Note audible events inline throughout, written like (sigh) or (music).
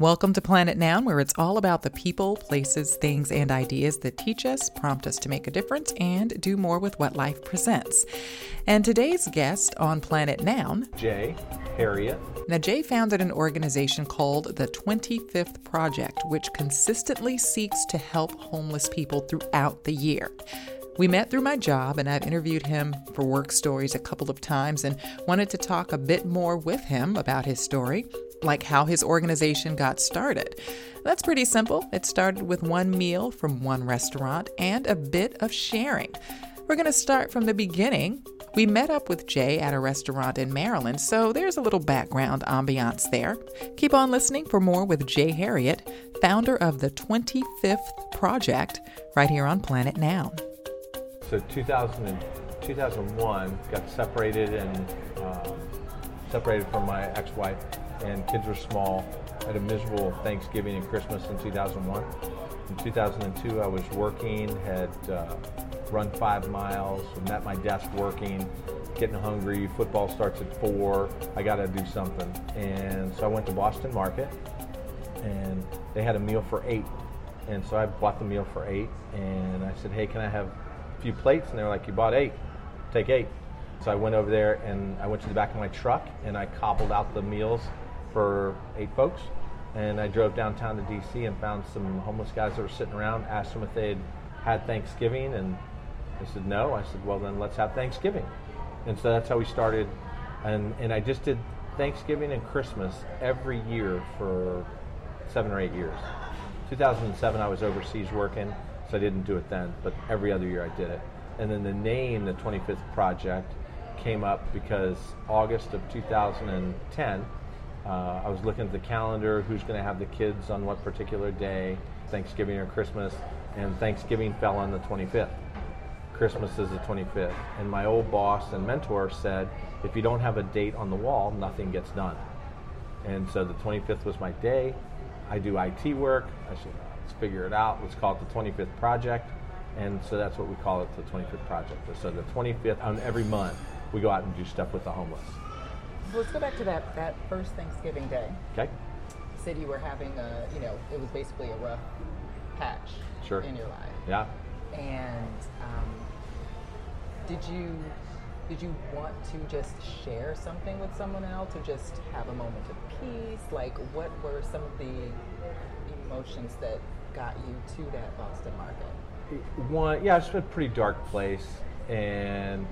Welcome to Planet Noun, where it's all about the people, places, things, and ideas that teach us, prompt us to make a difference, and do more with what life presents. And today's guest on Planet Noun, Jay Harriet. Now, Jay founded an organization called the 25th Project, which consistently seeks to help homeless people throughout the year. We met through my job, and I've interviewed him for work stories a couple of times and wanted to talk a bit more with him about his story, like how his organization got started. That's pretty simple. It started with one meal from one restaurant and a bit of sharing. We're going to start from the beginning. We met up with Jay at a restaurant in Maryland, so there's a little background ambiance there. Keep on listening for more with Jay Harriet, founder of the 25th Project, right here on Planet Noun. So 2000 and 2001, got separated and um, separated from my ex-wife, and kids were small. I had a miserable Thanksgiving and Christmas in 2001. In 2002, I was working, had uh, run five miles, I'm at my desk working, getting hungry. Football starts at four. I got to do something, and so I went to Boston Market, and they had a meal for eight. And so I bought the meal for eight, and I said, "Hey, can I have a few plates, and they were like, "You bought eight, take eight. So I went over there and I went to the back of my truck and I cobbled out the meals for eight folks. And I drove downtown to DC and found some homeless guys that were sitting around. Asked them if they'd had Thanksgiving, and they said no. I said, well then let's have Thanksgiving. And so that's how we started. And and I just did Thanksgiving and Christmas every year for seven or eight years. 2007, I was overseas working so I didn't do it then, but every other year I did it. And then the name, the 25th Project, came up because August of 2010, uh, I was looking at the calendar, who's going to have the kids on what particular day, Thanksgiving or Christmas, and Thanksgiving fell on the 25th. Christmas is the 25th. And my old boss and mentor said, if you don't have a date on the wall, nothing gets done. And so the 25th was my day. I do IT work. I said, Let's figure it out. Let's call it the 25th project. And so that's what we call it, the 25th project. So the 25th on every month, we go out and do stuff with the homeless. Let's go back to that, that first Thanksgiving day. Okay. Said you were having a, you know, it was basically a rough patch sure. in your life. Yeah. And um, did you did you want to just share something with someone else or just have a moment of peace? Like, what were some of the emotions that got you to that Boston market? One, yeah, it's a pretty dark place, and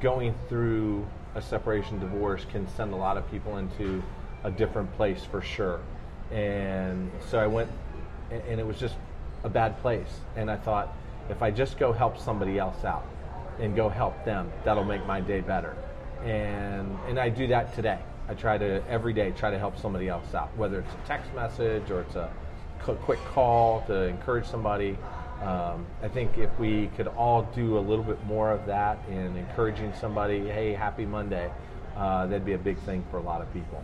going through a separation divorce can send a lot of people into a different place for sure. And so I went, and it was just a bad place. And I thought, if I just go help somebody else out and go help them, that'll make my day better. And and I do that today. I try to every day try to help somebody else out, whether it's a text message or it's a quick call to encourage somebody. Um, I think if we could all do a little bit more of that in encouraging somebody, hey, happy Monday, uh, that'd be a big thing for a lot of people.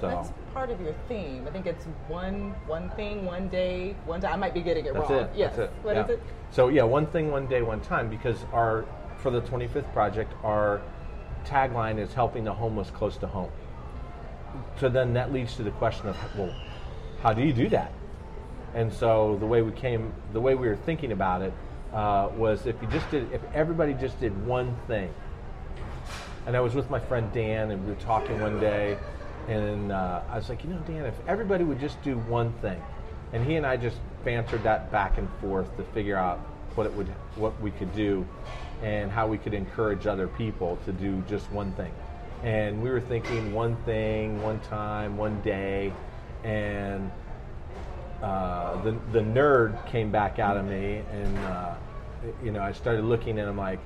So that's part of your theme. I think it's one one thing, one day, one time. I might be getting it that's wrong. It. Yes. That's it. What yeah. is it? So yeah, one thing, one day, one time. Because our for the 25th project, our tagline is helping the homeless close to home. So then that leads to the question of, well, how do you do that? And so the way we came, the way we were thinking about it uh, was if you just did, if everybody just did one thing. And I was with my friend Dan, and we were talking one day, and uh, I was like, you know, Dan, if everybody would just do one thing, and he and I just bantered that back and forth to figure out what it would, what we could do, and how we could encourage other people to do just one thing. And we were thinking one thing, one time, one day, and uh, the the nerd came back out of me, and uh, you know I started looking at him like,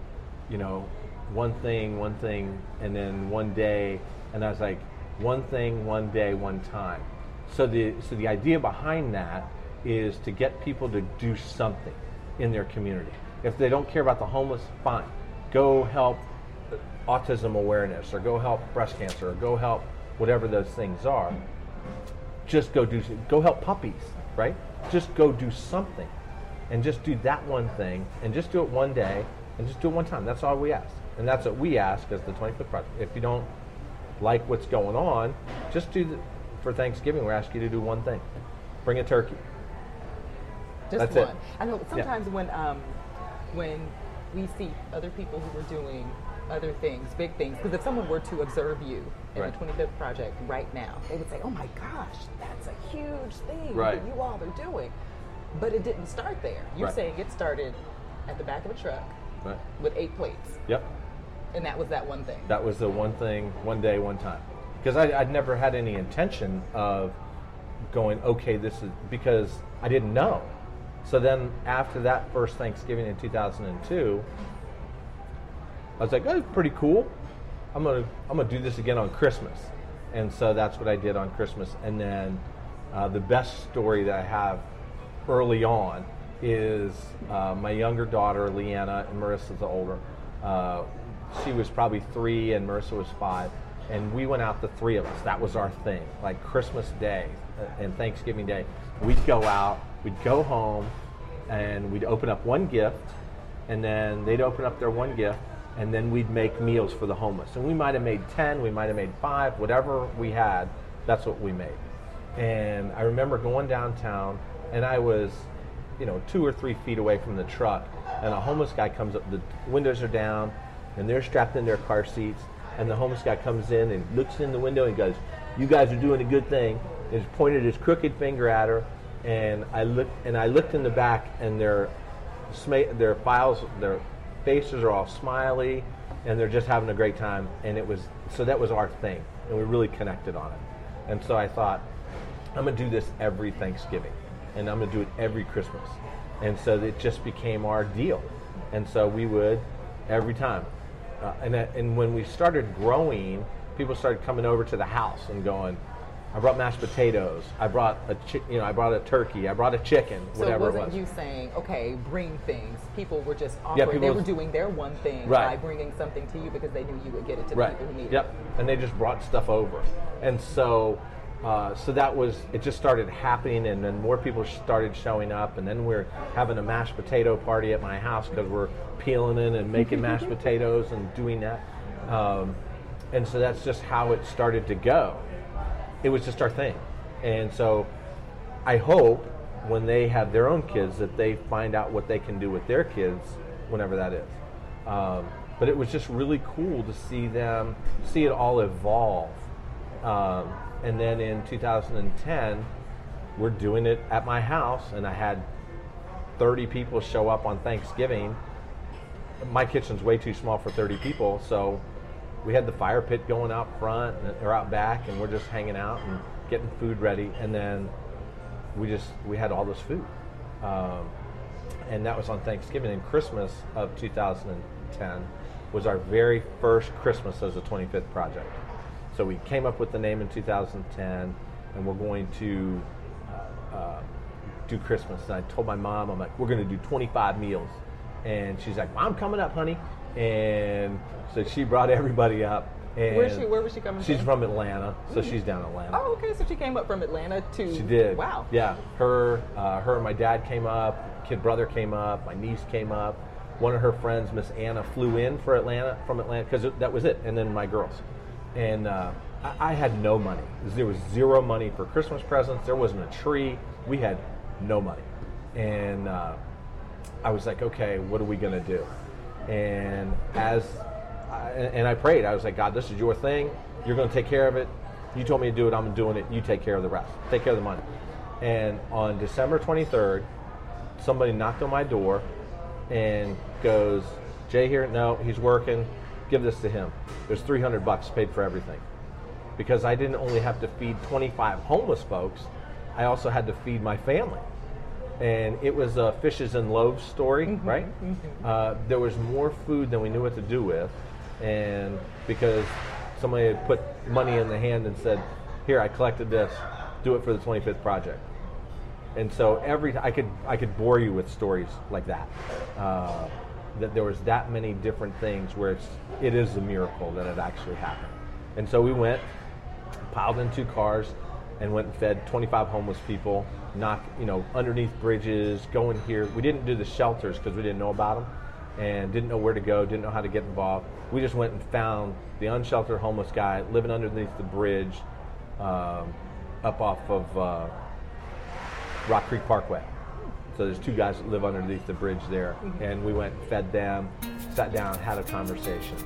you know, one thing, one thing, and then one day, and I was like, one thing, one day, one time. So the so the idea behind that is to get people to do something in their community. If they don't care about the homeless, fine, go help autism awareness, or go help breast cancer, or go help whatever those things are. Just go do go help puppies right? Just go do something and just do that one thing and just do it one day and just do it one time. That's all we ask. And that's what we ask as the 25th project. If you don't like what's going on, just do the, for Thanksgiving, we ask you to do one thing: bring a turkey. Just That's it. one. I know sometimes when um, when we see other people who are doing other things, big things, because if someone were to observe you in Right. the 25th project right now, they would say, "Oh my gosh, that's a huge thing Right. that you all are doing." But it didn't start there. You're Right. saying it started at the back of a truck with eight plates, Yep. and that was that one thing. That was the one thing, one day, one time. Because I'd never had any intention of going, okay, this is because I didn't know. So then after that first Thanksgiving in 2002, I was like, oh, it's pretty cool. I'm gonna I'm gonna do this again on Christmas, and so that's what I did on Christmas. And then uh, the best story that I have early on is uh, my younger daughter Leanna and Marissa's the older. Uh, she was probably three and Marissa was five, and we went out the three of us. That was our thing. Like Christmas Day uh, and Thanksgiving Day, we'd go out, we'd go home, and we'd open up one gift, and then they'd open up their one gift, and then we'd make meals for the homeless. And we might have made 10, we might have made five, whatever we had, that's what we made. And I remember going downtown, and I was, you know, two or three feet away from the truck, and a homeless guy comes up, the windows are down, and they're strapped in their car seats, and the homeless guy comes in and looks in the window and goes, You guys are doing a good thing, and just pointed his crooked finger at her, and I looked, and I looked in the back, and their, their files, their faces are all smiley, and they're just having a great time, and it was, so that was our thing, and we really connected on it. And so I thought, I'm gonna do this every Thanksgiving, and I'm gonna do it every Christmas, and so it just became our deal, and so we would every time, uh, and that, and when we started growing, people started coming over to the house and going, I brought mashed potatoes, I brought a chi- you know I brought a turkey, I brought a chicken, So whatever it it wasn't was. you saying, okay, bring things. People were just offering. Yeah, they people were doing their one thing Right. by bringing something to you because they knew you would get it to right. the people who needed Yep. it. And they just brought stuff over, and so. Uh, so that was it. Just started happening, and then more people started showing up, and then we're having a mashed potato party at my house because we're peeling it and making mashed (laughs) potatoes and doing that. Um, and so that's just how it started to go. It was just our thing, and so I hope when they have their own kids that they find out what they can do with their kids whenever that is. Um, but it was just really cool to see them see it all evolve. Um, and then in 2010, we're doing it at my house, and I had 30 people show up on Thanksgiving. My kitchen's way too small for 30 people, so we had the fire pit going out front or out back, and we're just hanging out and getting food ready. And then we just we had all this food, um, and that was on Thanksgiving and Christmas of 2010 was our very first Christmas as a 25th project. So we came up with the name in 2010, and we're going to uh, uh, do Christmas. And I told my mom, I'm like, we're going to do 25 meals, and she's like, I'm coming up, honey. And so she brought everybody up. And Where's she- where was she coming from? She's from? from Atlanta, so she's down in Atlanta. Oh, okay. So she came up from Atlanta to. She did. Wow. Yeah. Her, uh, her and my dad came up. Kid brother came up. My niece came up. One of her friends, Miss Anna, flew in for Atlanta from Atlanta because that was it. And then my girls. And uh, I, I had no money. There was zero money for Christmas presents. There wasn't a tree. We had no money. And uh, I was like, okay, what are we gonna do? And as I, and I prayed, I was like, God, this is your thing. You're gonna take care of it. You told me to do it. I'm doing it. You take care of the rest. Take care of the money. And on December 23rd, somebody knocked on my door and goes, Jay here? No, he's working. Give this to him. There's 300 bucks paid for everything. Because I didn't only have to feed 25 homeless folks, I also had to feed my family and it was a fishes and loaves story, right? Uh, there was more food than we knew what to do with, and because somebody had put money in the hand and said, "Here, I collected this. Do it for the 25th project." And so every I could I could bore you with stories like that. Uh, that there was that many different things where it's it is a miracle that it actually happened. And so we went, piled in two cars, and went and fed 25 homeless people. Knock you know underneath bridges, going here. We didn't do the shelters because we didn't know about them, and didn't know where to go, didn't know how to get involved. We just went and found the unsheltered homeless guy living underneath the bridge. Um, up off of uh, Rock Creek Parkway. So there's two guys that live underneath the bridge there, and we went, and fed them, sat down, had a conversation.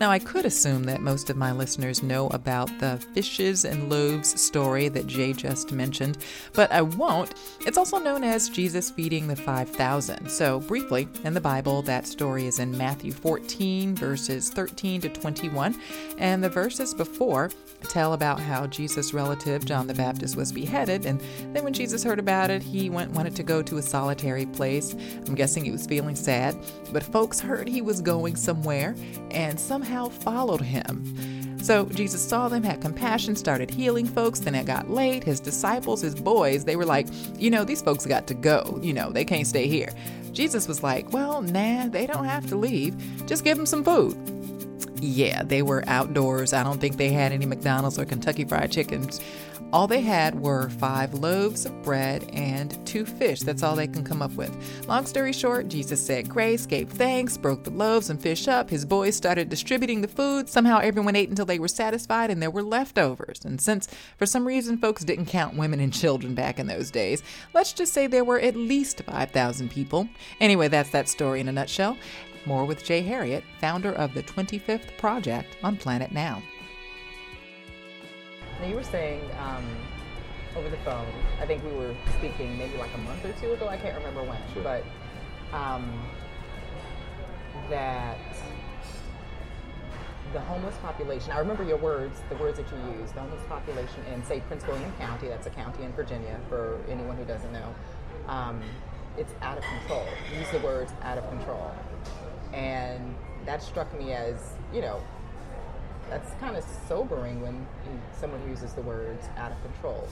Now, I could assume that most of my listeners know about the fishes and loaves story that Jay just mentioned, but I won't. It's also known as Jesus feeding the 5,000. So, briefly, in the Bible, that story is in Matthew 14, verses 13 to 21, and the verses before tell about how Jesus' relative John the Baptist was beheaded, and then when Jesus heard about it, he went wanted to go to a solitary place. I'm guessing he was feeling sad, but folks heard he was going somewhere and somehow followed him. So Jesus saw them, had compassion, started healing folks. Then it got late. His disciples, his boys, they were like, you know, these folks got to go. You know, they can't stay here. Jesus was like, well, nah, they don't have to leave. Just give them some food. Yeah, they were outdoors. I don't think they had any McDonald's or Kentucky Fried Chickens. All they had were five loaves of bread and two fish. That's all they can come up with. Long story short, Jesus said grace, gave thanks, broke the loaves and fish up. His boys started distributing the food. Somehow everyone ate until they were satisfied and there were leftovers. And since for some reason folks didn't count women and children back in those days, let's just say there were at least 5,000 people. Anyway, that's that story in a nutshell. More with Jay Harriet, founder of the 25th Project on Planet Noun. Now you were saying um, over the phone. I think we were speaking maybe like a month or two ago. I can't remember when, Sure. but um, that the homeless population. I remember your words, the words that you used. The homeless population in say Prince William County. That's a county in Virginia. For anyone who doesn't know, um, it's out of control. Use the words out of control, and that struck me as you know that's kind of sobering when someone uses the words out of control.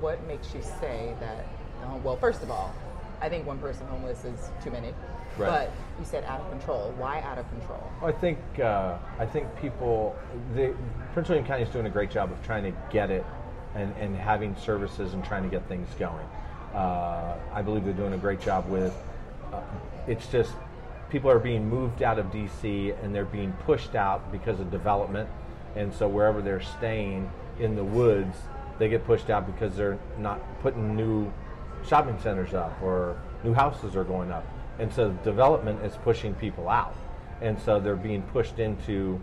What makes you say that? Uh, well, first of all, I think one person homeless is too many. Right. But you said out of control. Why out of control? I think uh, I think people, the, Prince William County is doing a great job of trying to get it and, and having services and trying to get things going. Uh, I believe they're doing a great job with. Uh, it's just people are being moved out of DC and they're being pushed out because of development, and so wherever they're staying in the woods, they get pushed out because they're not putting new shopping centers up or new houses are going up. And so development is pushing people out. And so they're being pushed into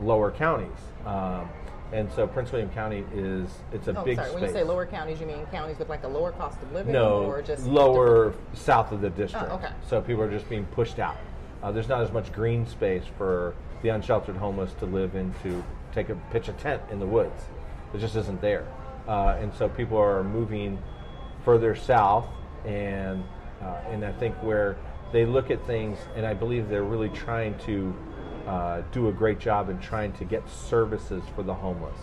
lower counties. Um, and so Prince William County is, it's a Oh, big sorry. space. When you say lower counties, you mean counties with like a lower cost of living, no, or just lower south of the district. Oh, okay. So people are just being pushed out. Uh, there's not as much green space for the unsheltered homeless to live into, take a pitch a tent in the woods. It just isn't there. Uh, and so people are moving further south, and uh, and I think where they look at things, and I believe they're really trying to uh, do a great job in trying to get services for the homeless.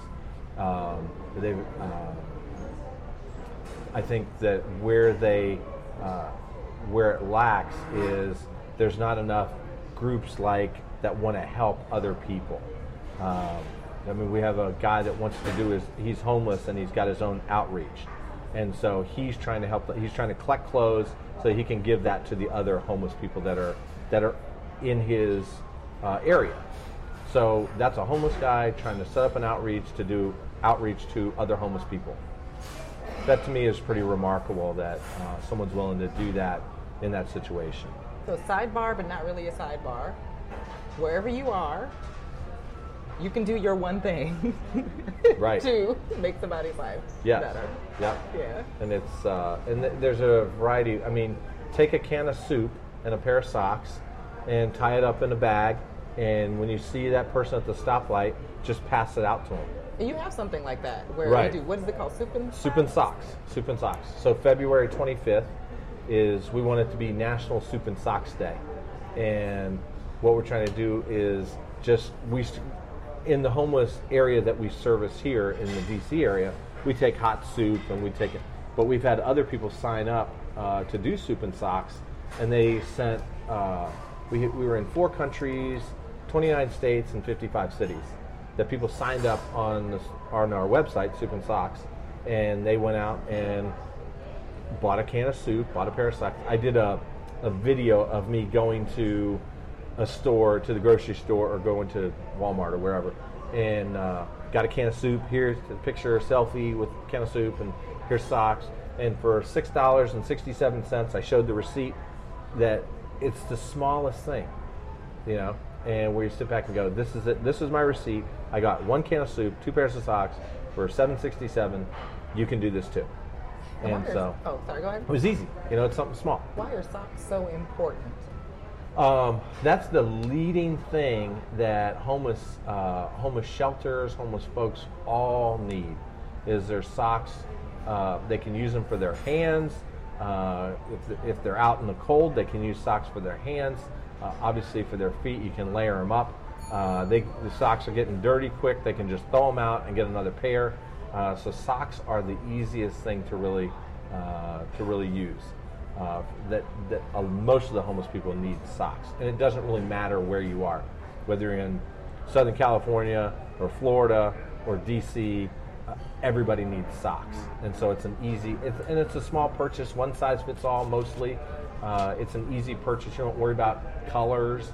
Um, they've uh, I think that where they uh, where it lacks is there's not enough groups like that want to help other people. Um, I mean, we have a guy that wants to do his he's homeless and he's got his own outreach, and so he's trying to help. He's trying to collect clothes so he can give that to the other homeless people that are that are in his uh, area. So that's a homeless guy trying to set up an outreach to do outreach to other homeless people that to me is pretty remarkable that uh, someone's willing to do that in that situation. So sidebar, but not really a sidebar. Wherever you are, you can do your one thing (laughs) Right. to make somebody's life Yes. better. Yeah. Yeah. And it's uh, and th- there's a variety. I mean, take a can of soup and a pair of socks, and tie it up in a bag. And when you see that person at the stoplight, just pass it out to them. And you have something like that where Right. you do what is it called? Soup and Soup and socks. Soup and socks. So February 25th is we want it to be National Soup and Socks Day, and what we're trying to do is just we in the homeless area that we service here in the DC area, we take hot soup and we take it, but we've had other people sign up uh, to do soup and socks, and they sent. Uh, we we were in four countries, 29 states, and 55 cities that people signed up on this, on our website, Soup and Socks, and they went out and bought a can of soup, bought a pair of socks. I did a, a video of me going to a store, to the grocery store, or going to Walmart or wherever, and uh, got a can of soup. Here's a picture, selfie with a can of soup, and here's socks. And for six dollars and sixty-seven cents, I showed the receipt that it's the smallest thing, you know. And where you sit back and go, this is it. This is my receipt. I got one can of soup, two pairs of socks for seven sixty-seven. You can do this too. And are- so oh, sorry, go ahead. it was easy. You know, it's something small. Why are socks so important? Um, that's the leading thing that homeless, uh, homeless shelters, homeless folks all need is their socks. Uh, they can use them for their hands. Uh, if, if they're out in the cold, they can use socks for their hands. Uh, obviously, for their feet, you can layer them up. Uh, they, the socks are getting dirty quick. They can just throw them out and get another pair. Uh, so socks are the easiest thing to really uh, to really use uh, that, that uh, most of the homeless people need socks. And it doesn't really matter where you are, whether you're in Southern California or Florida or DC, everybody needs socks. And so it's an easy, it's, and it's a small purchase, one size fits all mostly. Uh, it's an easy purchase. You don't worry about colors.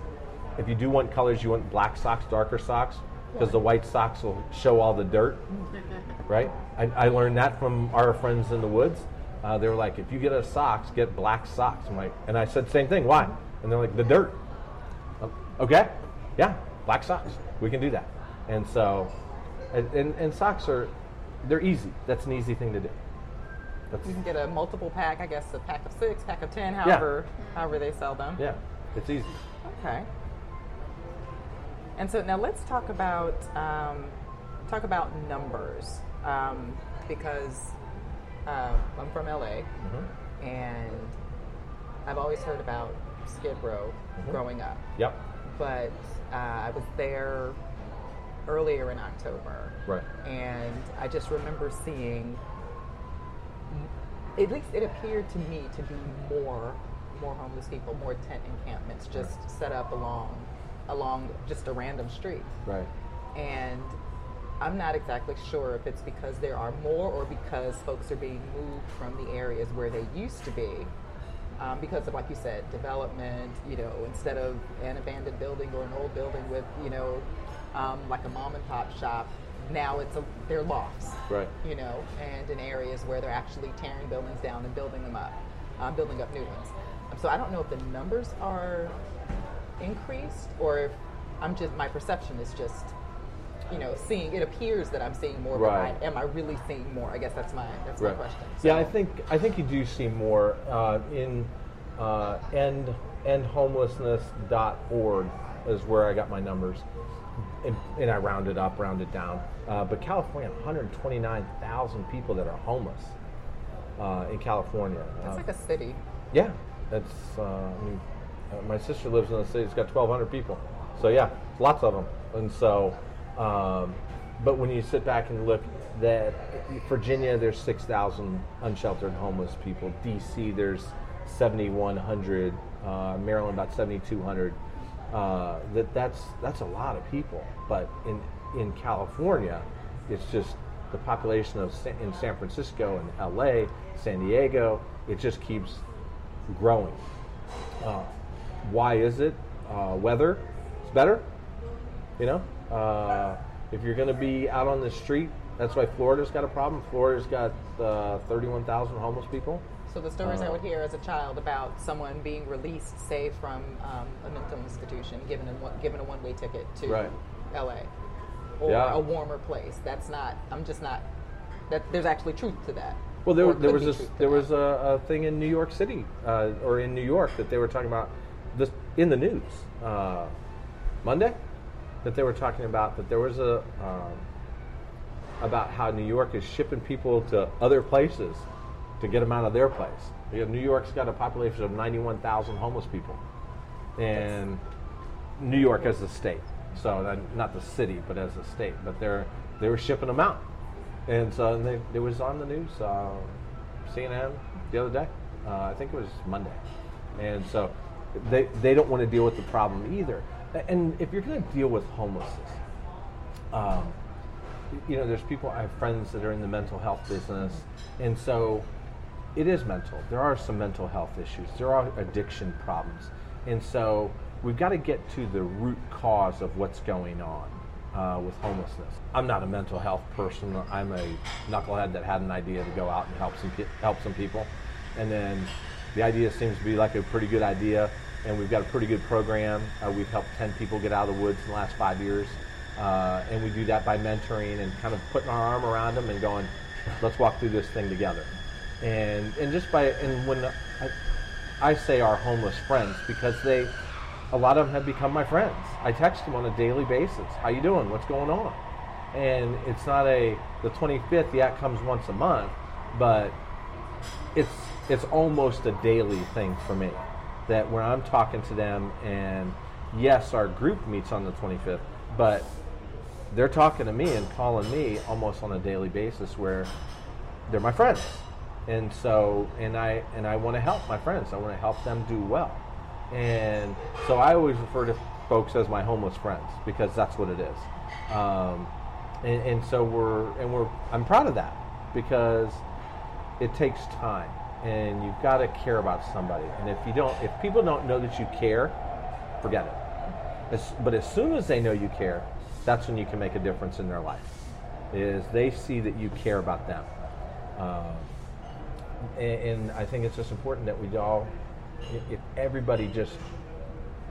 If you do want colors, you want black socks, darker socks, because the white socks will show all the dirt (laughs) right? I, I learned that from our friends in the woods. Uh, they were like, if you get a socks, get black socks. I'm like, and I said same thing. Why? And they're like, the dirt. Um, okay, yeah, black socks. We can do that. And so, and, and, and socks are, they're easy. That's an easy thing to do. That's, You can get a multiple pack, I guess a pack of six, pack of ten, however, however they sell them. yeah, it's easy. Okay. And so now let's talk about um, talk about numbers um, because uh, I'm from LA and I've always heard about Skid Row growing up, Yep. but uh, I was there earlier in October, Right. and I just remember seeing. At least it appeared to me to be more, more homeless people, more tent encampments just set up along, along just a random street. Right. And I'm not exactly sure if it's because there are more or because folks are being moved from the areas where they used to be. Um, because of, like you said, development, you know, instead of an abandoned building or an old building with, you know, um, like a mom and pop shop, now it's a, they're lofts Right. you know, and in areas where they're actually tearing buildings down and building them up, um, building up new ones. Um, so I don't know if the numbers are increased or if I'm just my perception is just, you know, seeing. It appears that I'm seeing more, Right. but I, am I really seeing more? I guess that's my that's my question. Yeah, I think I think you do see more uh, in uh, end endhomelessness.org is where I got my numbers, and, and I rounded up, rounded down. Uh, but California, 129,000 people that are homeless uh, in California. That's Uh, like a city. yeah, that's. Uh, I mean, uh, my sister lives in a city. It's got 1,200 people. So yeah, lots of them. And so, um, but when you sit back and look, that Virginia, there's 6,000 unsheltered homeless people. D.C. there's 7,100. Uh, Maryland about 7,200. Uh, that that's that's a lot of people. But in in California, it's just the population of Sa- in San Francisco and L.A., San Diego. It just keeps growing. Uh, why is it? Uh, weather is better. You know, uh, if you're going to be out on the street, that's why Florida's got a problem. Florida's got uh, 31,000 homeless people. So the stories I would hear as a child about someone being released, say from um, a mental institution, given a given a one way ticket to Right. L.A. or Yeah. a warmer place. That's not. I'm just not. That there's actually truth to that. Well, there, there was this, there that. was a, a thing in New York City uh, or in New York that they were talking about this in the news uh, Monday that they were talking about that there was a um, about how New York is shipping people to other places to get them out of their place. You know, New York's got a population of 91,000 homeless people, and New York as a state. So not the city, but as a state. But they're they were shipping them out, and so they, it was on the news, uh, CNN the other day. Uh, I think it was Monday, and so they they don't want to deal with the problem either. And if you're going to deal with homelessness, um, you know, there's people, I have friends that are in the mental health business, and so it is mental. There are some mental health issues, there are addiction problems, and so we've got to get to the root cause of what's going on. uh, with homelessness. I'm not a mental health person. I'm a knucklehead that had an idea to go out and help some help some people, and then the idea seems to be like a pretty good idea, and we've got a pretty good program. Uh, we've helped 10 people get out of the woods in the last five years, uh, and we do that by mentoring and kind of putting our arm around them and going, let's walk through this thing together. And and just by and when I, I say our homeless friends because they a lot of them have become my friends. I text them on a daily basis. How you doing? What's going on? And it's not a the 25th. Yeah, it comes once a month, but it's it's almost a daily thing for me. That when I'm talking to them, and yes, our group meets on the 25th, but they're talking to me and calling me almost on a daily basis where they're my friends and so and i and i want to help my friends i want to help them do well and so I always refer to folks as my homeless friends because that's what it is. Um, and, and, so we're and we're I'm proud of that because it takes time and you've got to care about somebody. And if you don't, if people don't know that you care, forget it. As, but as soon as they know you care, that's when you can make a difference in their life. Is they see that you care about them. Um, and, I think it's just important that we all if everybody just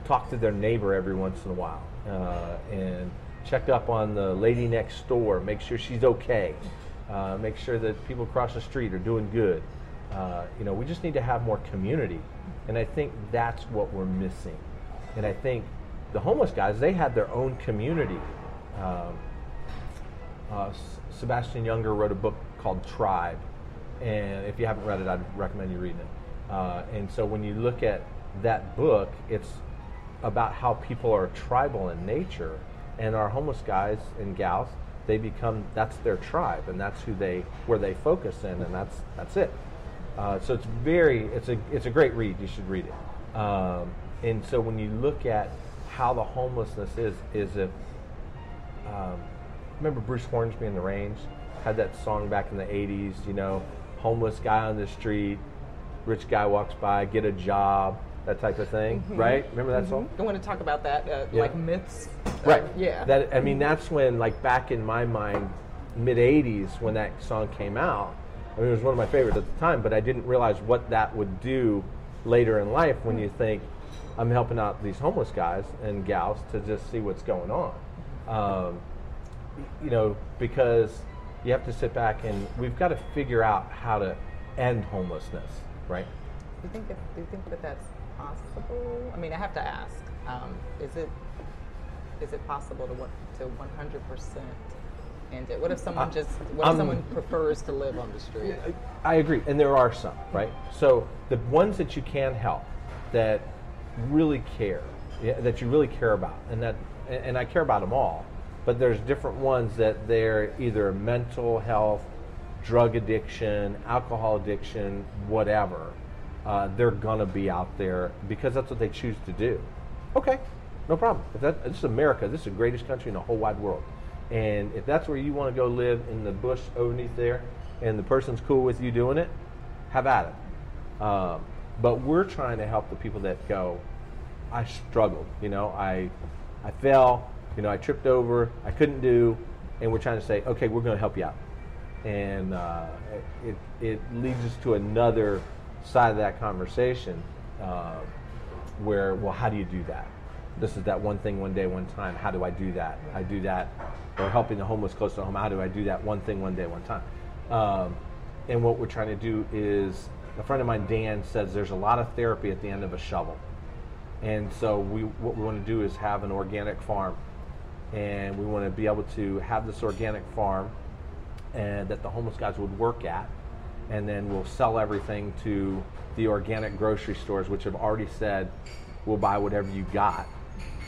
talked to their neighbor every once in a while uh, and checked up on the lady next door, make sure she's okay, uh, make sure that people across the street are doing good. Uh, you know, we just need to have more community, and I think that's what we're missing. And I think the homeless guys, they had their own community. Um, uh, Sebastian Younger wrote a book called Tribe, and if you haven't read it, I'd recommend you reading it. Uh, and so when you look at that book, it's about how people are tribal in nature, and our homeless guys and gals, they become that's their tribe, and that's who they where they focus in, and that's that's it. Uh, so it's very it's a it's a great read. You should read it. Um, and so when you look at how the homelessness is, is if um, remember Bruce Hornsby and the Range had that song back in the '80s. You know, homeless guy on the street rich guy walks by, get a job, that type of thing, mm-hmm. right? Remember that mm-hmm. song? I want to talk about that, uh, yeah. like myths. Right. Uh, yeah. That I mean, that's when, like, back in my mind, mid '80s when that song came out. I mean, it was one of my favorites at the time, but I didn't realize what that would do later in life when you think I'm helping out these homeless guys and gals to just see what's going on. Um, you know, because you have to sit back and we've got to figure out how to end homelessness right? Do you think that, do you think that that's possible? I mean, I have to ask. Um, is it is it possible to to 100 percent end it? What if someone uh, just what if um, someone prefers to live on the street? I agree, and there are some, right? So the ones that you can help that really care, that you really care about, and that and I care about them all, but there's different ones that they're either mental health drug addiction, alcohol addiction, whatever, uh, they're gonna be out there because that's what they choose to do. Okay, no problem. If that, this is America. This is the greatest country in the whole wide world. And if that's where you want to go live in the bush underneath there, and the person's cool with you doing it, have at it. Um, but we're trying to help the people that go. I struggled. You know, I I fell. You know, I tripped over. I couldn't do, and we're trying to say, okay, we're going to help you out and uh, it, it leads us to another side of that conversation uh, where, well, how do you do that? This is that one thing, one day, one time. How do I do that? I do that, or helping the homeless close to home. How do I do that one thing, one day, one time? Um, and what we're trying to do is, a friend of mine, Dan, says there's a lot of therapy at the end of a shovel. And so we, what we want to do is have an organic farm, and we want to be able to have this organic farm and that the homeless guys would work at, and then we'll sell everything to the organic grocery stores, which have already said we'll buy whatever you got.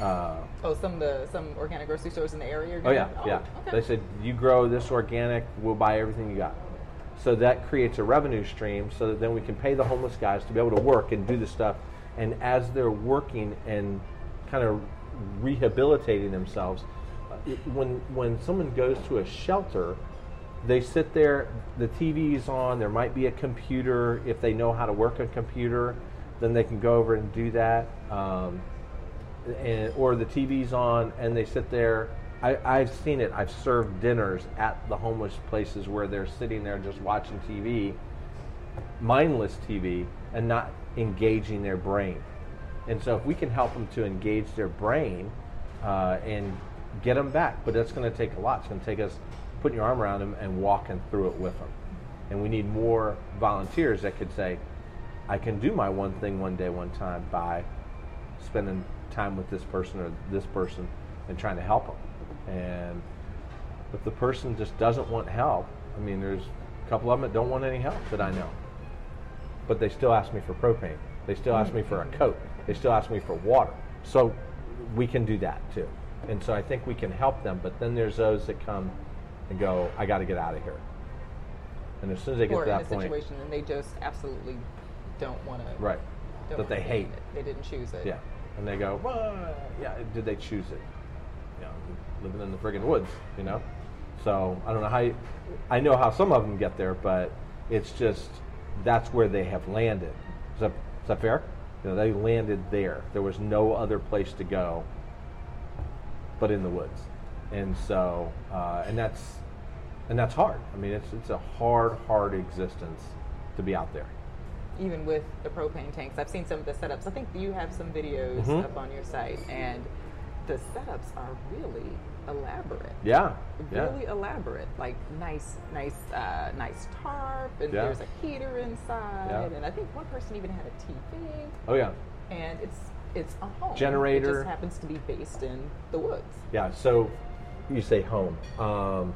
Uh, oh, some of the some organic grocery stores in the area. oh yeah, oh, yeah. Okay. They said you grow this organic, we'll buy everything you got. So that creates a revenue stream, so that then we can pay the homeless guys to be able to work and do the stuff. And as they're working and kind of rehabilitating themselves, when when someone goes to a shelter, they sit there, the TV's on, there might be a computer. If they know how to work a computer, then they can go over and do that. Um, and, or the TV's on and they sit there I, I've seen it. I've served dinners at the homeless places where they're sitting there just watching TV, mindless TV, and not engaging their brain. And so, if we can help them to engage their brain uh, and get them back, but that's going to take a lot. It's going to take us putting your arm around them and walking through it with them. And we need more volunteers that could say, I can do my one thing one day, one time by spending time with this person or this person and trying to help them. And if the person just doesn't want help, I mean, there's a couple of them that don't want any help that I know. But they still ask me for propane. They still ask me for a coat. They still ask me for water. So we can do that too. And so I think we can help them. But then there's those that come and go, I got to get out of here. And as soon as they get or to in that a point, situation and they just absolutely don't want to. right, that they hate. It. They didn't choose it. Yeah. And they go, well, yeah, did they choose it? You know, living in the friggin' woods, you know? So I don't know how you, I know how some of them get there, but it's just, that's where they have landed. Is that, is that fair? You know, they landed there. There was no other place to go but in the woods. And so, uh, and that's, and that's hard. I mean, it's, it's a hard, hard existence to be out there. Even with the propane tanks, I've seen some of the setups. I think you have some videos Mhm. up on your site, and the setups are really elaborate. Yeah. Yeah. Really elaborate, like nice, nice, uh, nice tarp, and Yeah. there's a heater inside, Yeah. and I think one person even had a TV, Oh yeah. and it's it's a home. It Generator. just happens to be based in the woods. Yeah, so you say home. Um,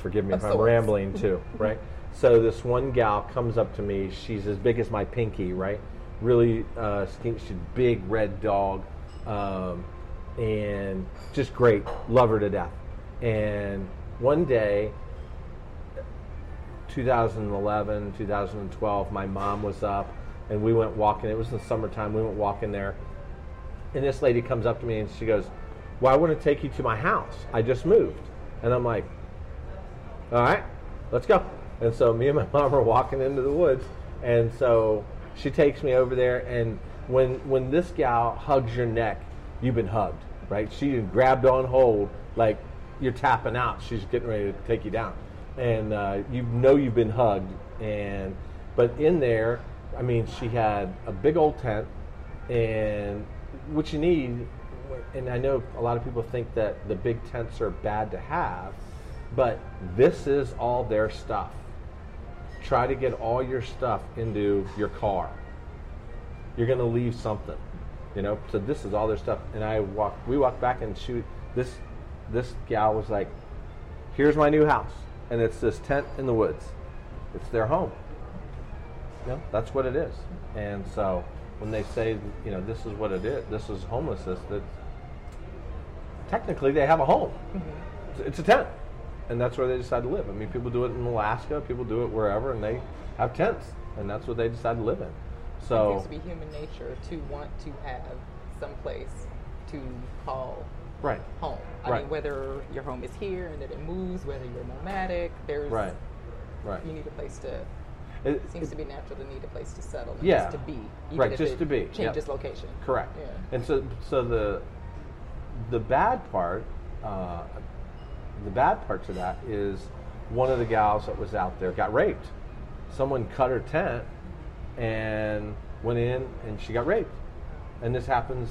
forgive me Of if I'm rambling too, (laughs) right? So this one gal comes up to me. She's as big as my pinky, right? Really uh. She's a big red dog, um, and just great. Love her to death. And one day, 2011, 2012, my mom was up and we went walking. It was in the summertime. We went walking there. And this lady comes up to me and she goes, Well, I want to take you to my house. I just moved. And I'm like, All right, let's go. And so me and my (laughs) mom are walking into the woods. And so she takes me over there. And when, when this gal hugs your neck, you've been hugged, right? She grabbed on hold like you're tapping out. She's getting ready to take you down. And uh, you know you've been hugged. And but in there, I mean, she had a big old tent, and what you need, and I know a lot of people think that the big tents are bad to have, but this is all their stuff. Try to get all your stuff into your car. You're going to leave something, you know. So this is all their stuff, and I walk. We walked back and shoot. This this gal was like, "Here's my new house, and it's this tent in the woods. It's their home." you know, that's what it is. And so when they say, you know, this is what it is, this is homelessness, that technically they have a home. It's, it's a tent. And that's where they decide to live. I mean, people do it in Alaska, people do it wherever, and they have tents. And that's what they decide to live in. It seems to be human nature to want to have some place to call right, home. I Right. mean, whether your home is here and that it moves, whether you're nomadic, there's right, right. you need a place to. It- It seems to be natural to need a place to settle, Yeah. just to be, even Right, if just it to be, yep. changes location. Correct. Yeah. And so, so the the bad part, uh, the bad part to that is one of the gals that was out there got raped. Someone cut her tent and went in, and she got raped. And this happens.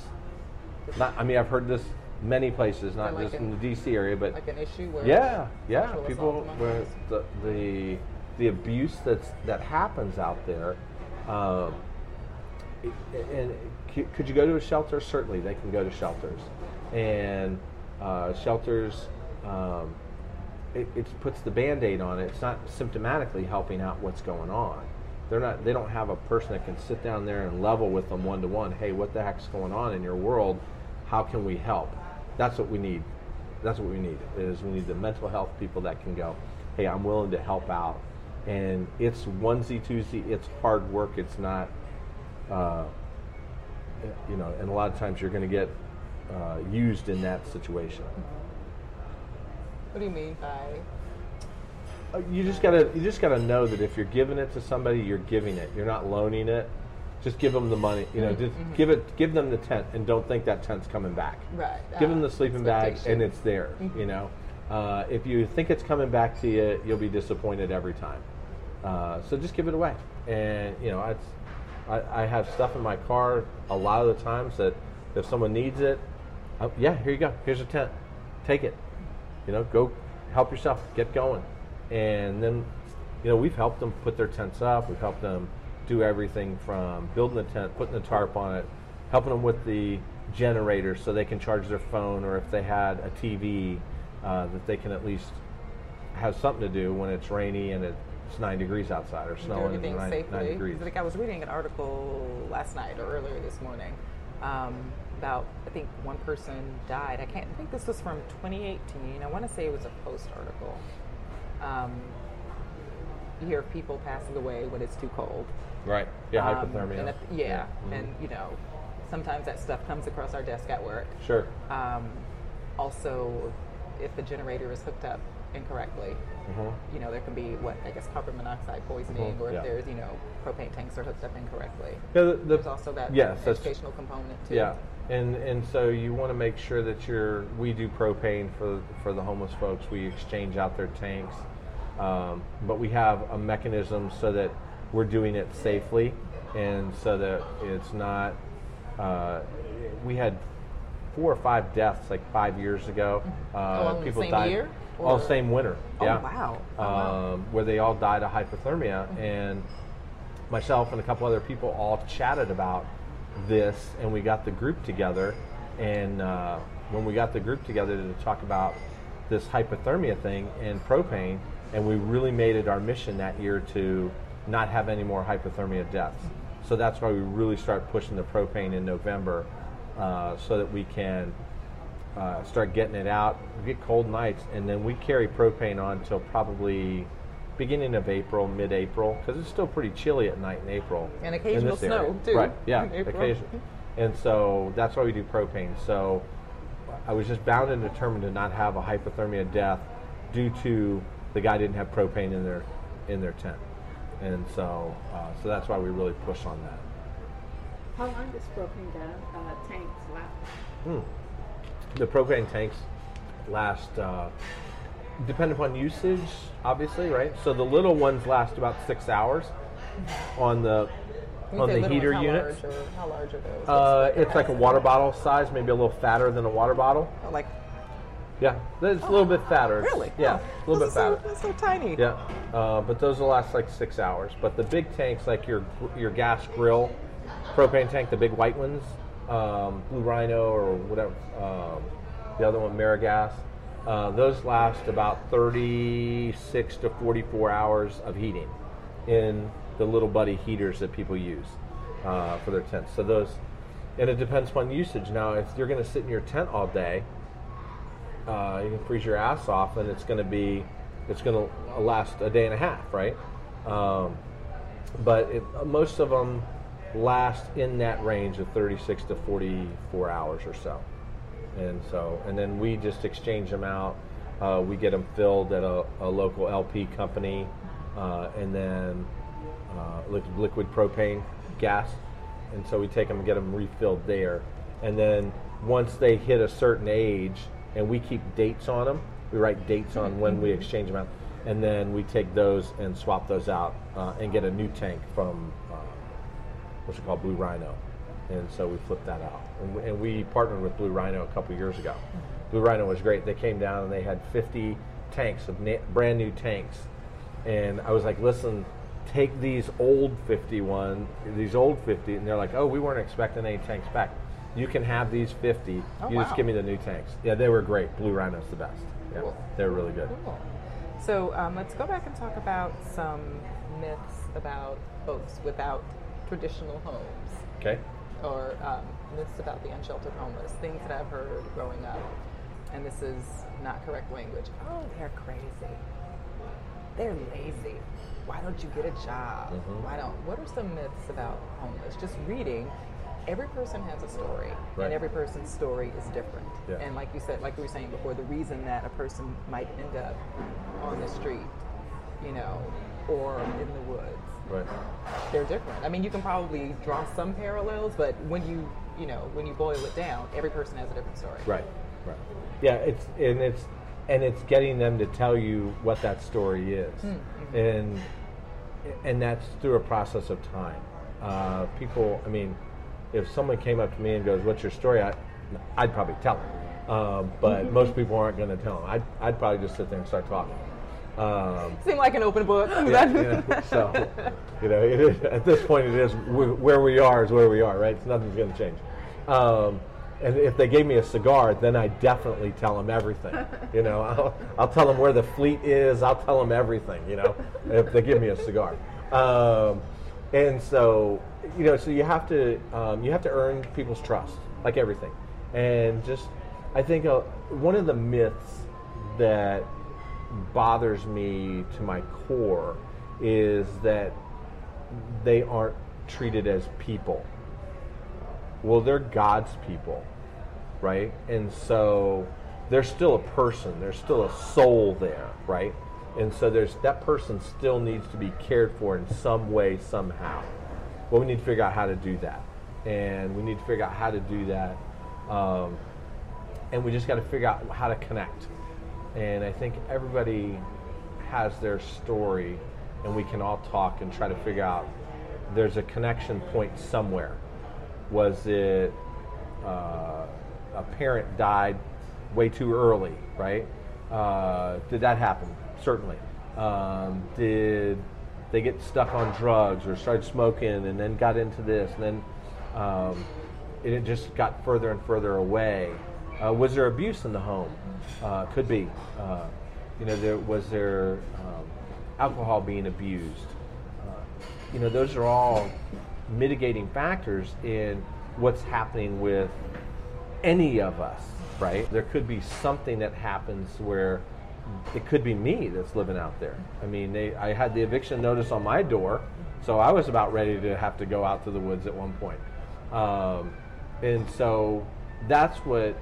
Not, I mean, I've heard this many places, not like just an- in the D.C. area, but Like an issue where yeah, yeah. People, where the, the the abuse that's that happens out there. Um, and could you go to a shelter? Certainly, they can go to shelters, and uh, shelters. Um, it, it puts the band-aid on it. It's not symptomatically helping out what's going on. They're not. They don't have a person that can sit down there and level with them one to one. Hey, what the heck's going on in your world? How can we help? That's what we need. That's what we need. Is we need the mental health people that can go. Hey, I'm willing to help out. And it's onesie twosie. It's hard work. It's not. Uh, you know, and a lot of times you're going to get uh, used in that situation. What do you mean by? You just gotta you just gotta know that if you're giving it to somebody, you're giving it. You're not loaning it. just give them the money. You know, just give it, give them the tent, and don't think that tent's coming back. Right. Give uh, them the sleeping bag, and it's there. You know, uh, if you think it's coming back to you, you'll be disappointed every time. Uh, so just give it away. And you know, I, I have stuff in my car a lot of the times that if someone needs it, oh, yeah, here you go. Here's a tent. Take it. You know, go help yourself. Get going. And then, you know, we've helped them put their tents up. We've helped them do everything from building the tent, putting the tarp on it, helping them with the generator so they can charge their phone, or if they had a TV, uh, that they can at least have something to do when it's rainy and it's nine degrees outside or snowing and everything nine, safely. nine degrees. Like I was reading an article last night or earlier this morning um, about I think one person died. I can't. I think this was from 2018. I want to say it was a Post article. Um, you hear of people passing away when it's too cold. Right. Yeah, Um, hypothermia. And if, yeah, Mhm. and you know, sometimes that stuff comes across our desk at work. Sure. Um, also, if the generator is hooked up incorrectly, Mhm. you know, there can be what I guess carbon monoxide poisoning, Mhm, or yeah. if there's you know propane tanks are hooked up incorrectly. Yeah, the- the- There's also that yes, educational component too. Yeah, and and so you want to make sure that you're. We do propane for for the homeless folks. We exchange out their tanks, um, but we have a mechanism so that we're doing it safely, and so that it's not. Uh, we had four or five deaths like five years ago. Uh, Oh, people same died year, all same winter. Oh, yeah. wow. Oh, wow. Um, where they all died of hypothermia, and myself and a couple other people all chatted about this, and we got the group together. And uh, when we got the group together to talk about this hypothermia thing and propane, and we really made it our mission that year to not have any more hypothermia deaths. So that's why we really start pushing the propane in November, uh, so that we can uh, start getting it out. Get cold nights, and then we carry propane on till probably beginning of April, mid-April, because it's still pretty chilly at night in April. And in occasional this area. snow, too, Right? Yeah, in occasional. And so that's why we do propane. So I was just bound and determined to not have a hypothermia death due to the guy didn't have propane in their in their tent, and so uh, so that's why we really push on that. How long does propane ga- uh, tanks last? the propane tanks last uh, depend upon usage obviously right so the little ones last about six hours on the you on the heater ones, how units Large or, how large are those? uh, it's like a water bottle size maybe a little fatter than a water bottle Oh, like yeah it's a little bit fatter It's- really? yeah Oh, a little bit fatter So, that's so tiny. yeah, uh, but those will last like six hours. But the big tanks, like your your gas grill propane tank, the big white ones, um, Blue Rhino or whatever, um, the other one, AmeriGas, uh, those last about 36 to 44 hours of heating in the little buddy heaters that people use uh, for their tents. So those, and it depends upon usage. Now, if you're going to sit in your tent all day, uh, you can freeze your ass off, and it's going to be, it's going to last a day and a half, right? Um, but it, most of them last in that range of 36 to 44 hours or so, and so, and then we just exchange them out. Uh, we get them filled at a, a local LP company, uh, and then uh, liquid, propane gas, and so we take them and get them refilled there, and then once they hit a certain age, and we keep dates on them, we write dates on when we exchange them out, and then we take those and swap those out uh, and get a new tank from uh, what's it called, Blue Rhino, and so we flipped that out, and we, and we partnered with Blue Rhino a couple years ago. Blue Rhino was great. They came down and they had 50 tanks of na- brand new tanks, and I was like, listen, take these old 51, these old 50, and they're like, oh, we weren't expecting any tanks back. You can have these 50. Oh, you just give me the new tanks. Yeah, they were great. Blue Rhino's the best. Yeah, Cool. they're really good. Cool. So um, let's go back and talk about some myths about folks without traditional homes, Okay. Or um, myths about the unsheltered homeless. Things that I've heard growing up, and this is not correct language. Oh, they're crazy. They're lazy. Why don't you get a job? Mhm. Why don't? What are some myths about homeless? Just reading. Every person has a story, Right. and every person's story is different. Yeah. And like you said, like we were saying before, the reason that a person might end up on the street, you know, or in the woods, Right. they're different. I mean, you can probably draw some parallels, but when you you know when you boil it down, every person has a different story. Right. Right. Yeah. It's and it's and it's getting them to tell you what that story is, and and that's through a process of time. Uh, people, I mean, if someone came up to me and goes, "What's your story?" I, I'd probably tell them, um, but (laughs) most people aren't going to tell them. I'd, I'd probably just sit there and start talking. Um, Seem like an open book. (laughs) yeah. So, you know, it is, at this point, it is where we are is where we are, right? So nothing's going to change. Um, and if they gave me a cigar, then I definitely tell them everything. You know, (laughs) I'll, I'll tell them where the fleet is. I'll tell them everything. You know, if they give me a cigar. Um, and so, you know, so you have to um, you have to earn people's trust, like everything. And just, I think uh, one of the myths that bothers me to my core is that they aren't treated as people. Well, they're God's people, right? And so there's still a person, there's still a soul there, right? And so there's that person still needs to be cared for in some way, somehow. Well, we need to figure out how to do that, and we need to figure out how to do that, um, and we just got to figure out how to connect. And I think everybody has their story, and we can all talk and try to figure out there's a connection point somewhere. Was it uh, a parent died way too early, right? Uh, did that happen? Certainly. Um, did they get stuck on drugs or started smoking and then got into this and then um, it it just got further and further away? Uh, was there abuse in the home? Uh, could be. Uh, you know, there was there um, alcohol being abused. Uh, you know, those are all mitigating factors in what's happening with any of us, right? There could be something that happens where it could be me that's living out there. I mean, they, I had the eviction notice on my door, so I was about ready to have to go out to the woods at one point. Um, and so that's what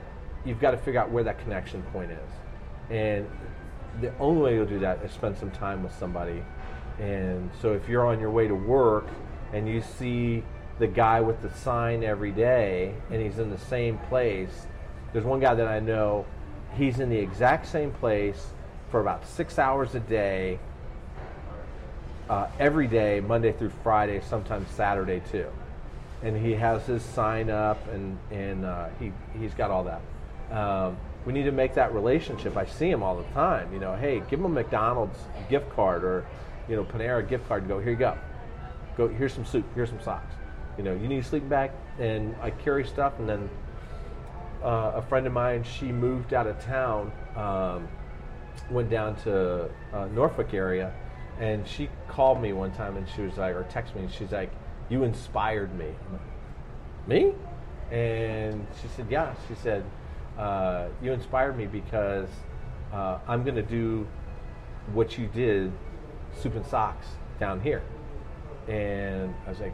you've got to figure out where that connection point is. And the only way you'll do that is spend some time with somebody. And so if you're on your way to work and you see the guy with the sign every day and he's in the same place, there's one guy that I know, he's in the exact same place for about six hours a day, uh, every day, Monday through Friday, sometimes Saturday too. And he has his sign up and, and uh, he, he's got all that. Um, we need to make that relationship. I see him all the time. You know, hey, give him a McDonald's gift card or, you know, Panera gift card and go, here you go. Go, here's some soup, here's some socks. You know, you need a sleeping bag, and I carry stuff. And then uh, a friend of mine, she moved out of town, um, went down to uh, Norfolk area, and she called me one time and she was like, or texted me, and she's like, you inspired me. Like, me? And she said, yeah. She said, uh, you inspired me because uh, I'm going to do what you did, soup and socks, down here. And I was like,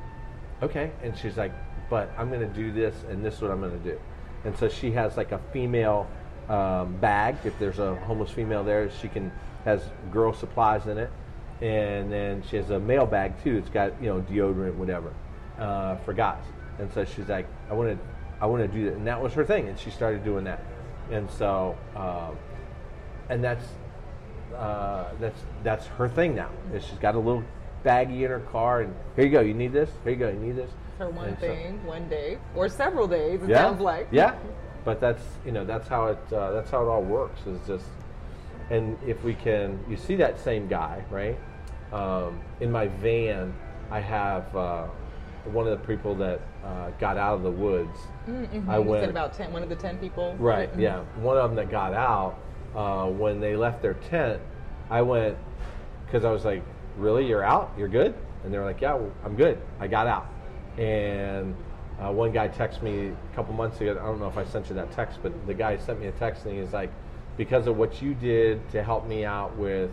okay. And she's like, but I'm going to do this, and this is what I'm going to do. And so she has like a female um, bag. If there's a homeless female there, she can has girl supplies in it, and then she has a male bag too. It's got you know deodorant, whatever, uh, for guys. And so she's like, I want to, I want to do that, and that was her thing. And she started doing that. And so, um, and that's uh, that's that's her thing now. Is she's got a little baggie in her car, and here you go. You need this. Here you go. You need this. Her one And so- thing, one day, or several days, it yeah. sounds like. Yeah. But that's you know that's how it uh, that's how it all works. Is just and if we can, you see that same guy, right? Um, in my van, I have uh, one of the people that uh, got out of the woods. Mm-hmm. I went said about ten. One of the ten people. Right. Mhm. Yeah. One of them that got out uh, when they left their tent, I went because I was like, "Really, you're out? You're good?" And they were like, "Yeah, well, I'm good. I got out." And uh, one guy texted me a couple months ago. I don't know if I sent you that text, but the guy sent me a text and he's like, "Because of what you did to help me out with,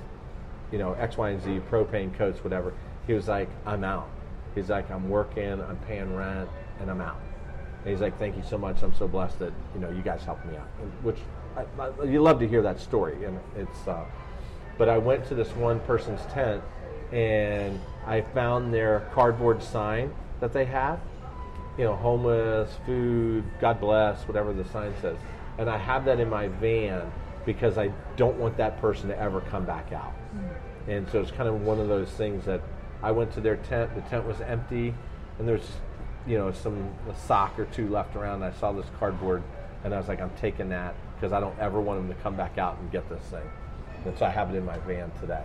you know, X, Y, and Z, propane coats, whatever." He was like, "I'm out." He's like, "I'm working. I'm paying rent, and I'm out." And he's like, "Thank you so much. I'm so blessed that you know you guys helped me out." And Which I, I, you love to hear that story, and it's. Uh, but I went to this one person's tent, and I found their cardboard sign that they have. You know, homeless, food, God bless, whatever the sign says. And I have that in my van because I don't want that person to ever come back out. And so it's kind of one of those things that I went to their tent. The tent was empty, and there's, you know, some a sock or two left around. I saw this cardboard, and I was like, I'm taking that because I don't ever want them to come back out and get this thing. And so I have it in my van today.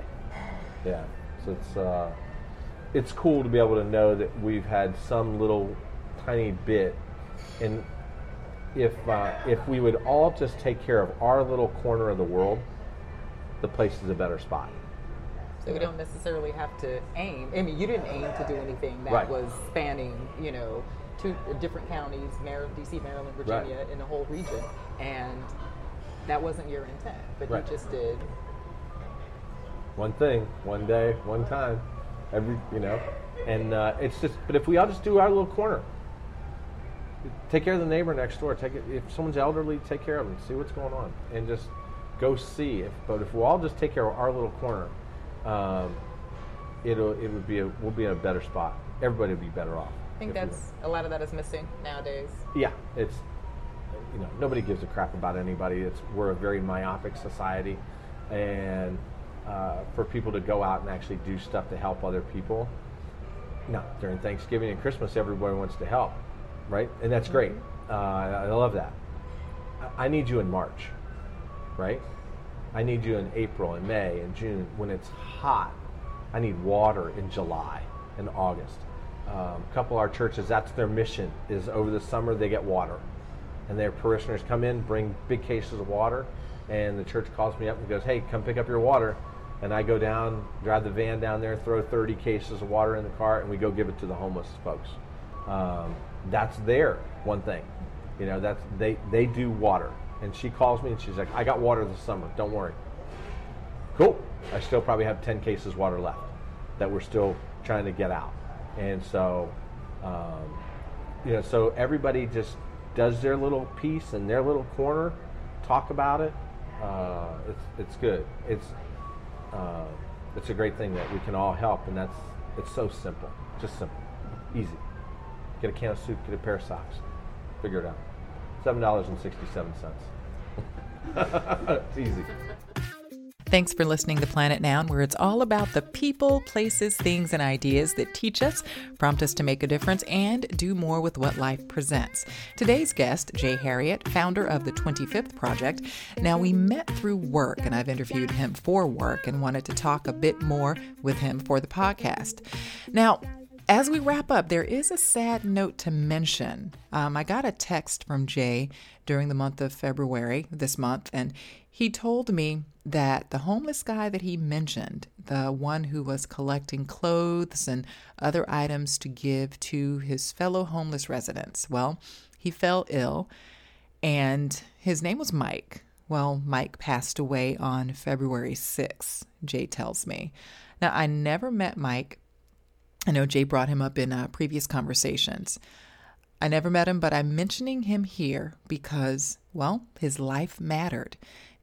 Yeah. So it's uh, it's cool to be able to know that we've had some little tiny bit, and if uh, if we would all just take care of our little corner of the world, the place is a better spot. So we don't necessarily have to aim. I mean, you didn't aim to do anything that Right. was spanning, you know, two different counties, Maryland, D.C., Maryland, Virginia, in the whole region, and that wasn't your intent. But Right. you just did. one thing, one day, one time, every you know, and uh, it's just. But if we all just do our little corner, take care of the neighbor next door. Take it, if someone's elderly, take care of them. See what's going on, and just go see. If, but if we all just take care of our little corner, um, it'll it would be a we'll be in a better spot. Everybody would be better off. I think that's a lot of that is missing nowadays. yeah, it's you know nobody gives a crap about anybody. It's we're a very myopic society, and uh, for people to go out and actually do stuff to help other people. No, during Thanksgiving and Christmas, everybody wants to help, right? And that's great. Uh, I love that. I need you in March, right? I need you in April and May and June when it's hot. I need water in July and August. Um, a couple of our churches, that's their mission, is over the summer they get water. And their parishioners come in, bring big cases of water, and the church calls me up and goes, hey, come pick up your water. And I go down, drive the van down there, throw 30 cases of water in the car, and we go give it to the homeless folks. Um, that's their one thing. You know, that's they, they do water. And she calls me and she's like, I got water this summer, don't worry. Cool. I still probably have 10 cases water left that we're still trying to get out. And so, um, you know, so everybody just does their little piece in their little corner, talk about it. Uh, it's, it's good. It's, uh, it's a great thing that we can all help, and that's it's so simple, just simple, easy. Get a can of soup, get a pair of socks, figure it out. Seven dollars and sixty-seven cents. (laughs) it's easy. Thanks for listening to Planet Noun, where it's all about the people, places, things, and ideas that teach us, prompt us to make a difference, and do more with what life presents. Today's guest, Jay Harriet, founder of the 25th Project. Now, we met through work, and I've interviewed him for work and wanted to talk a bit more with him for the podcast. Now, as we wrap up, there is a sad note to mention. Um, I got a text from Jay during the month of February this month, and he told me that the homeless guy that he mentioned, the one who was collecting clothes and other items to give to his fellow homeless residents, well, he fell ill, and his name was Mike. Well, Mike passed away on February 6th, Jay tells me. Now, I never met Mike. I know Jay brought him up in uh, previous conversations. I never met him, but I'm mentioning him here because, well, his life mattered.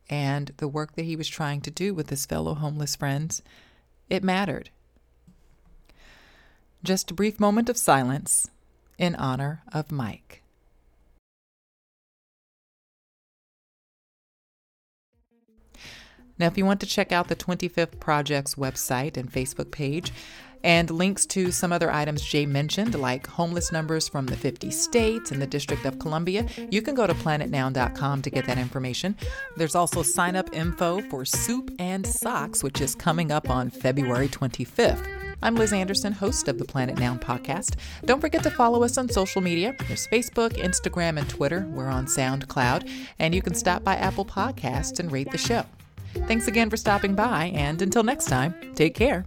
And the work that he was trying to do with his fellow homeless friends, it mattered. Just a brief moment of silence in honor of Mike. Now, if you want to check out the 25th Project's website and Facebook page, and links to some other items Jay mentioned, like homeless numbers from the 50 states and the District of Columbia, you can go to planetnoun.com to get that information. There's also sign up info for Soup and Socks, which is coming up on February 25th. I'm Liz Anderson, host of the Planet Noun podcast. Don't forget to follow us on social media. There's Facebook, Instagram, and Twitter. We're on SoundCloud, and you can stop by Apple Podcasts and rate the show. Thanks again for stopping by, and until next time, take care.